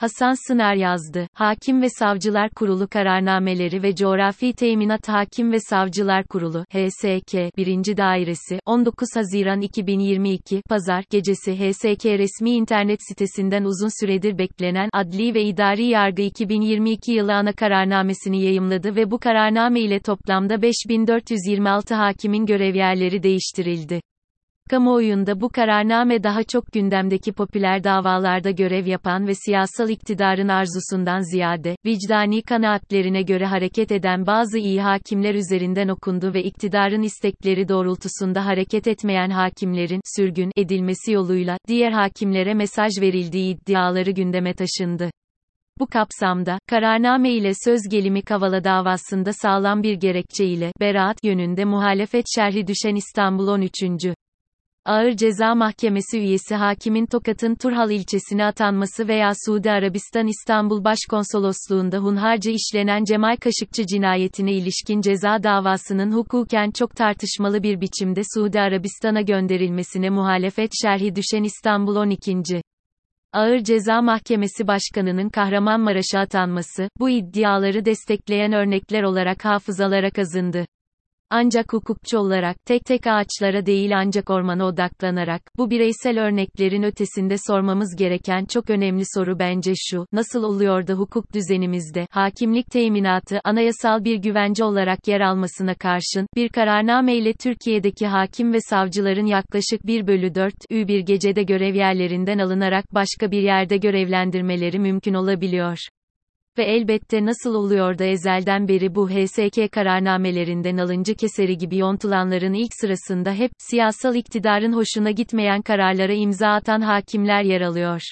Hasan Sınar yazdı. Hakim ve Savcılar Kurulu kararnameleri ve Coğrafi Teminat Hakim ve Savcılar Kurulu HSK 1. Dairesi 19 Haziran 2022 Pazar gecesi HSK resmi internet sitesinden uzun süredir beklenen Adli ve İdari Yargı 2022 yılı ana kararnamesini yayımladı ve bu kararname ile toplamda 5426 hakimin görev yerleri değiştirildi. Kamuoyunda bu kararname daha çok gündemdeki popüler davalarda görev yapan ve siyasal iktidarın arzusundan ziyade, vicdani kanaatlerine göre hareket eden bazı iyi hakimler üzerinden okundu ve iktidarın istekleri doğrultusunda hareket etmeyen hakimlerin, sürgün, edilmesi yoluyla, diğer hakimlere mesaj verildiği iddiaları gündeme taşındı. Bu kapsamda, kararname ile söz gelimi Kavala davasında sağlam bir gerekçe ile, beraat yönünde muhalefet şerhi düşen İstanbul 13. Ağır Ceza Mahkemesi üyesi hakimin Tokat'ın Turhal ilçesine atanması veya Suudi Arabistan İstanbul Başkonsolosluğunda hunharca işlenen Cemal Kaşıkçı cinayetine ilişkin ceza davasının hukuken çok tartışmalı bir biçimde Suudi Arabistan'a gönderilmesine muhalefet şerhi düşen İstanbul 12. Ağır Ceza Mahkemesi Başkanı'nın Kahramanmaraş'a atanması, bu iddiaları destekleyen örnekler olarak hafızalara kazındı. Ancak hukukçu olarak, tek tek ağaçlara değil ancak ormana odaklanarak, bu bireysel örneklerin ötesinde sormamız gereken çok önemli soru bence şu, nasıl oluyor da hukuk düzenimizde, hakimlik teminatı, anayasal bir güvence olarak yer almasına karşın, bir kararname ile Türkiye'deki hakim ve savcıların yaklaşık 1 bölü 4, ü bir gecede görev yerlerinden alınarak başka bir yerde görevlendirmeleri mümkün olabiliyor. Ve elbette nasıl oluyor da ezelden beri bu HSK kararnamelerinden alıncı keseri gibi yontulanların ilk sırasında hep, siyasal iktidarın hoşuna gitmeyen kararlara imza atan hakimler yer alıyor.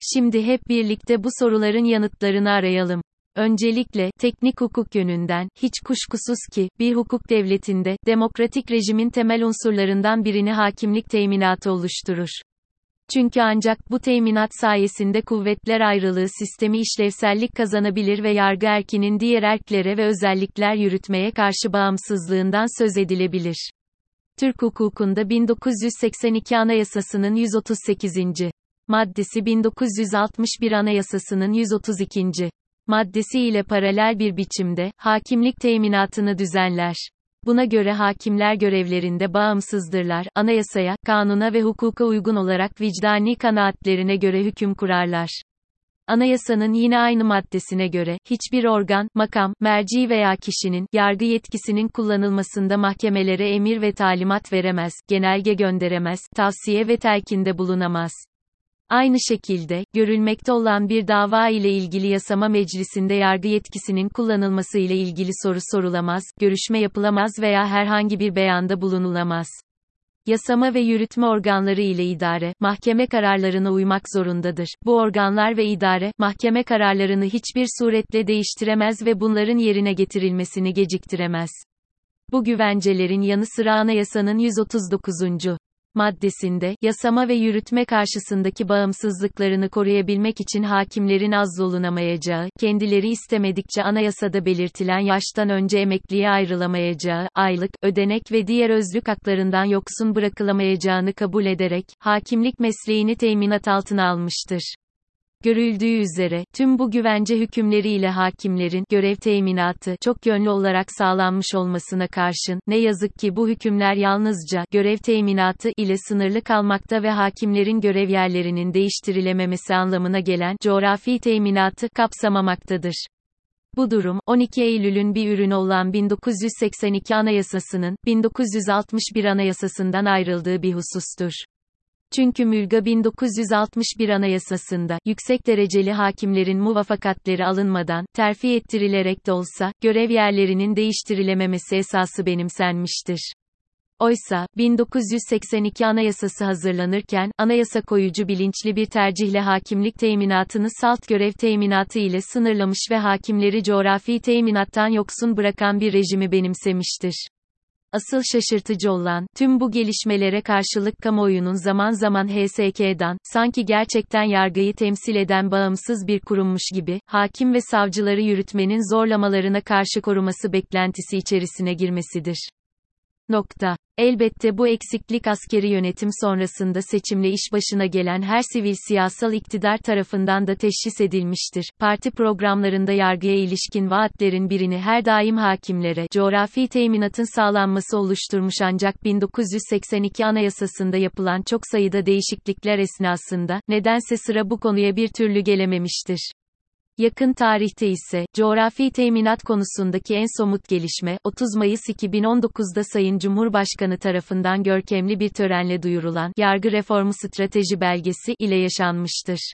Şimdi hep birlikte bu soruların yanıtlarını arayalım. Öncelikle, teknik hukuk yönünden, hiç kuşkusuz ki, bir hukuk devletinde, demokratik rejimin temel unsurlarından birini hakimlik teminatı oluşturur. Çünkü ancak bu teminat sayesinde kuvvetler ayrılığı sistemi işlevsellik kazanabilir ve yargı erkinin diğer erklere ve özellikler yürütmeye karşı bağımsızlığından söz edilebilir. Türk hukukunda 1982 Anayasasının 138. maddesi 1961 Anayasasının 132. maddesi ile paralel bir biçimde hakimlik teminatını düzenler. Buna göre hakimler görevlerinde bağımsızdırlar, anayasaya, kanuna ve hukuka uygun olarak vicdani kanaatlerine göre hüküm kurarlar. Anayasanın yine aynı maddesine göre, hiçbir organ, makam, merci veya kişinin, yargı yetkisinin kullanılmasında mahkemelere emir ve talimat veremez, genelge gönderemez, tavsiye ve telkinde bulunamaz. Aynı şekilde, görülmekte olan bir dava ile ilgili yasama meclisinde yargı yetkisinin kullanılması ile ilgili soru sorulamaz, görüşme yapılamaz veya herhangi bir beyanda bulunulamaz. Yasama ve yürütme organları ile idare, mahkeme kararlarına uymak zorundadır. Bu organlar ve idare, mahkeme kararlarını hiçbir suretle değiştiremez ve bunların yerine getirilmesini geciktiremez. Bu güvencelerin yanı sıra anayasanın 139 maddesinde, yasama ve yürütme karşısındaki bağımsızlıklarını koruyabilmek için hakimlerin azzolunamayacağı, kendileri istemedikçe anayasada belirtilen yaştan önce emekliye ayrılamayacağı, aylık, ödenek ve diğer özlük haklarından yoksun bırakılamayacağını kabul ederek, hakimlik mesleğini teminat altına almıştır. Görüldüğü üzere, tüm bu güvence hükümleriyle hakimlerin, görev teminatı, çok yönlü olarak sağlanmış olmasına karşın, ne yazık ki bu hükümler yalnızca, görev teminatı, ile sınırlı kalmakta ve hakimlerin görev yerlerinin değiştirilememesi anlamına gelen, coğrafi teminatı, kapsamamaktadır. Bu durum, 12 Eylül'ün bir ürünü olan 1982 Anayasası'nın, 1961 Anayasası'ndan ayrıldığı bir husustur. Çünkü Mülga 1961 Anayasasında, yüksek dereceli hakimlerin muvafakatleri alınmadan, terfi ettirilerek de olsa, görev yerlerinin değiştirilememesi esası benimsenmiştir. Oysa, 1982 Anayasası hazırlanırken, anayasa koyucu bilinçli bir tercihle hakimlik teminatını salt görev teminatı ile sınırlamış ve hakimleri coğrafi teminattan yoksun bırakan bir rejimi benimsemiştir. Asıl şaşırtıcı olan, tüm bu gelişmelere karşılık kamuoyunun zaman zaman HSK'dan, sanki gerçekten yargıyı temsil eden bağımsız bir kurummuş gibi, hakim ve savcıları yürütmenin zorlamalarına karşı koruması beklentisi içerisine girmesidir. Nokta. Elbette bu eksiklik askeri yönetim sonrasında seçimle iş başına gelen her sivil siyasal iktidar tarafından da teşhis edilmiştir. Parti programlarında yargıya ilişkin vaatlerin birini her daim hakimlere coğrafi teminatın sağlanması oluşturmuş ancak 1982 Anayasasında yapılan çok sayıda değişiklikler esnasında nedense sıra bu konuya bir türlü gelememiştir. Yakın tarihte ise, coğrafi teminat konusundaki en somut gelişme, 30 Mayıs 2019'da Sayın Cumhurbaşkanı tarafından görkemli bir törenle duyurulan, Yargı Reformu Strateji Belgesi ile yaşanmıştır.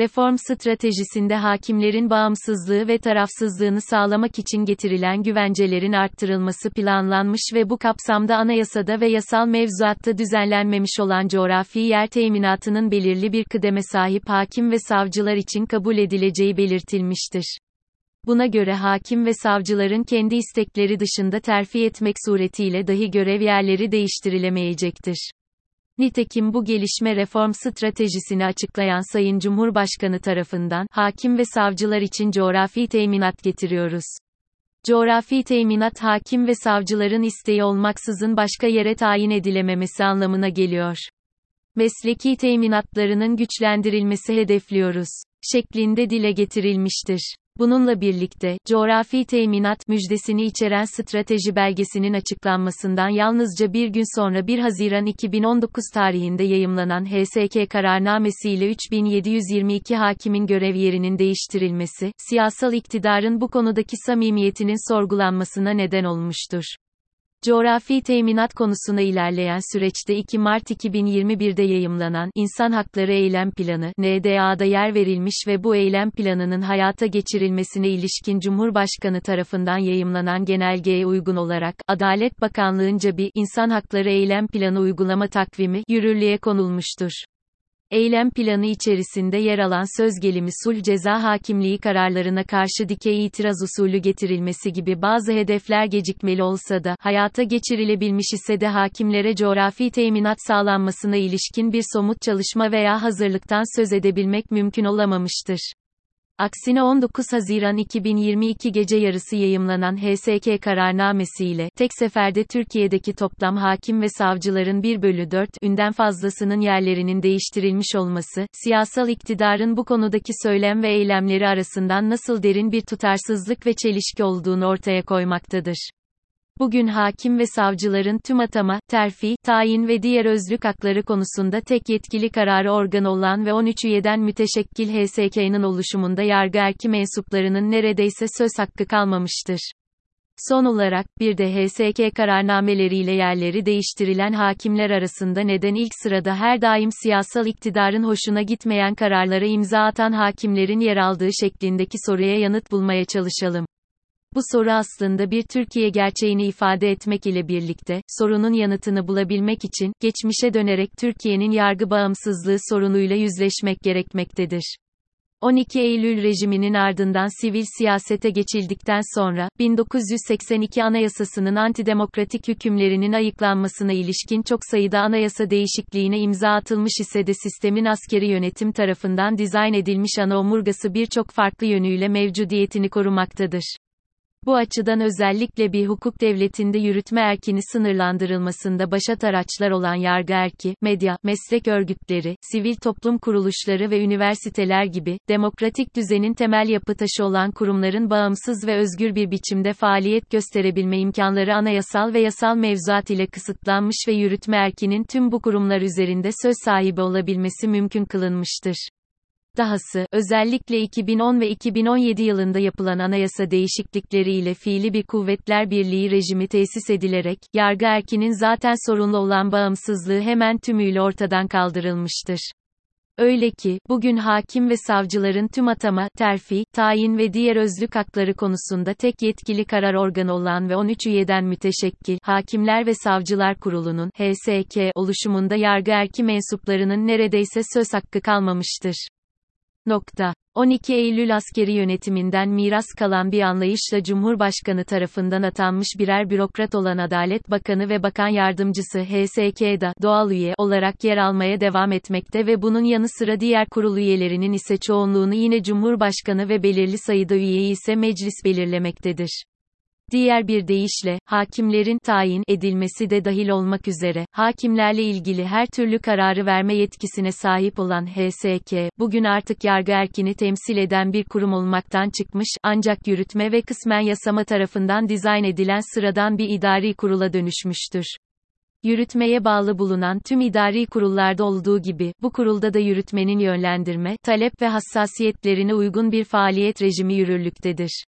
Reform stratejisinde hakimlerin bağımsızlığı ve tarafsızlığını sağlamak için getirilen güvencelerin arttırılması planlanmış ve bu kapsamda anayasada ve yasal mevzuatta düzenlenmemiş olan coğrafi yer teminatının belirli bir kıdeme sahip hakim ve savcılar için kabul edileceği belirtilmiştir. Buna göre hakim ve savcıların kendi istekleri dışında terfi etmek suretiyle dahi görev yerleri değiştirilemeyecektir. Nitekim bu gelişme reform stratejisini açıklayan Sayın Cumhurbaşkanı tarafından, hakim ve savcılar için coğrafi teminat getiriyoruz. Coğrafi teminat hakim ve savcıların isteği olmaksızın başka yere tayin edilememesi anlamına geliyor. Mesleki teminatlarının güçlendirilmesi hedefliyoruz. şeklinde dile getirilmiştir. Bununla birlikte, coğrafi teminat müjdesini içeren strateji belgesinin açıklanmasından yalnızca bir gün sonra 1 Haziran 2019 tarihinde yayımlanan HSK kararnamesiyle 3722 hakimin görev yerinin değiştirilmesi, siyasal iktidarın bu konudaki samimiyetinin sorgulanmasına neden olmuştur. Coğrafi teminat konusuna ilerleyen süreçte 2 Mart 2021'de yayımlanan İnsan Hakları Eylem Planı NDA'da yer verilmiş ve bu eylem planının hayata geçirilmesine ilişkin Cumhurbaşkanı tarafından yayımlanan genelgeye uygun olarak Adalet Bakanlığı'nca bir İnsan Hakları Eylem Planı uygulama takvimi yürürlüğe konulmuştur. Eylem planı içerisinde yer alan söz gelimi sulh ceza hakimliği kararlarına karşı dikey itiraz usulü getirilmesi gibi bazı hedefler gecikmeli olsa da, hayata geçirilebilmiş ise de hakimlere coğrafi teminat sağlanmasına ilişkin bir somut çalışma veya hazırlıktan söz edebilmek mümkün olamamıştır. Aksine 19 Haziran 2022 gece yarısı yayımlanan HSK kararnamesiyle, tek seferde Türkiye'deki toplam hakim ve savcıların 1 bölü 4 ünden fazlasının yerlerinin değiştirilmiş olması, siyasal iktidarın bu konudaki söylem ve eylemleri arasından nasıl derin bir tutarsızlık ve çelişki olduğunu ortaya koymaktadır. Bugün hakim ve savcıların tüm atama, terfi, tayin ve diğer özlük hakları konusunda tek yetkili kararı organı olan ve 13 üyeden müteşekkil HSK'nın oluşumunda yargı erki mensuplarının neredeyse söz hakkı kalmamıştır. Son olarak, bir de HSK kararnameleriyle yerleri değiştirilen hakimler arasında neden ilk sırada her daim siyasal iktidarın hoşuna gitmeyen kararlara imza atan hakimlerin yer aldığı şeklindeki soruya yanıt bulmaya çalışalım. Bu soru aslında bir Türkiye gerçeğini ifade etmek ile birlikte, sorunun yanıtını bulabilmek için, geçmişe dönerek Türkiye'nin yargı bağımsızlığı sorunuyla yüzleşmek gerekmektedir. 12 Eylül rejiminin ardından sivil siyasete geçildikten sonra, 1982 Anayasasının antidemokratik hükümlerinin ayıklanmasına ilişkin çok sayıda anayasa değişikliğine imza atılmış ise de sistemin askeri yönetim tarafından dizayn edilmiş ana omurgası birçok farklı yönüyle mevcudiyetini korumaktadır. Bu açıdan özellikle bir hukuk devletinde yürütme erkini sınırlandırılmasında başat araçlar olan yargı erki, medya, meslek örgütleri, sivil toplum kuruluşları ve üniversiteler gibi, demokratik düzenin temel yapı taşı olan kurumların bağımsız ve özgür bir biçimde faaliyet gösterebilme imkanları anayasal ve yasal mevzuat ile kısıtlanmış ve yürütme erkinin tüm bu kurumlar üzerinde söz sahibi olabilmesi mümkün kılınmıştır. Dahası, özellikle 2010 ve 2017 yılında yapılan anayasa değişiklikleriyle fiili bir kuvvetler birliği rejimi tesis edilerek, yargı erkinin zaten sorunlu olan bağımsızlığı hemen tümüyle ortadan kaldırılmıştır. Öyle ki, bugün hakim ve savcıların tüm atama, terfi, tayin ve diğer özlük hakları konusunda tek yetkili karar organı olan ve 13 üyeden müteşekkil, Hakimler ve Savcılar Kurulu'nun, HSK, oluşumunda yargı erki mensuplarının neredeyse söz hakkı kalmamıştır. Nokta. 12 Eylül askeri yönetiminden miras kalan bir anlayışla Cumhurbaşkanı tarafından atanmış birer bürokrat olan Adalet Bakanı ve Bakan Yardımcısı HSK'da doğal üye olarak yer almaya devam etmekte ve bunun yanı sıra diğer kurul üyelerinin ise çoğunluğunu yine Cumhurbaşkanı ve belirli sayıda üyeyi ise meclis belirlemektedir. Diğer bir deyişle, hakimlerin tayin edilmesi de dahil olmak üzere, hakimlerle ilgili her türlü kararı verme yetkisine sahip olan HSK, bugün artık yargı erkini temsil eden bir kurum olmaktan çıkmış, ancak yürütme ve kısmen yasama tarafından dizayn edilen sıradan bir idari kurula dönüşmüştür. Yürütmeye bağlı bulunan tüm idari kurullarda olduğu gibi, bu kurulda da yürütmenin yönlendirme, talep ve hassasiyetlerine uygun bir faaliyet rejimi yürürlüktedir.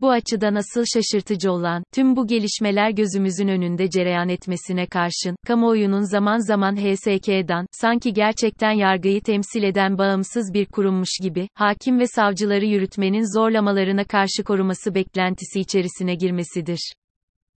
Bu açıdan asıl şaşırtıcı olan, tüm bu gelişmeler gözümüzün önünde cereyan etmesine karşın, kamuoyunun zaman zaman HSK'dan, sanki gerçekten yargıyı temsil eden bağımsız bir kurummuş gibi, hakim ve savcıları yürütmenin zorlamalarına karşı koruması beklentisi içerisine girmesidir.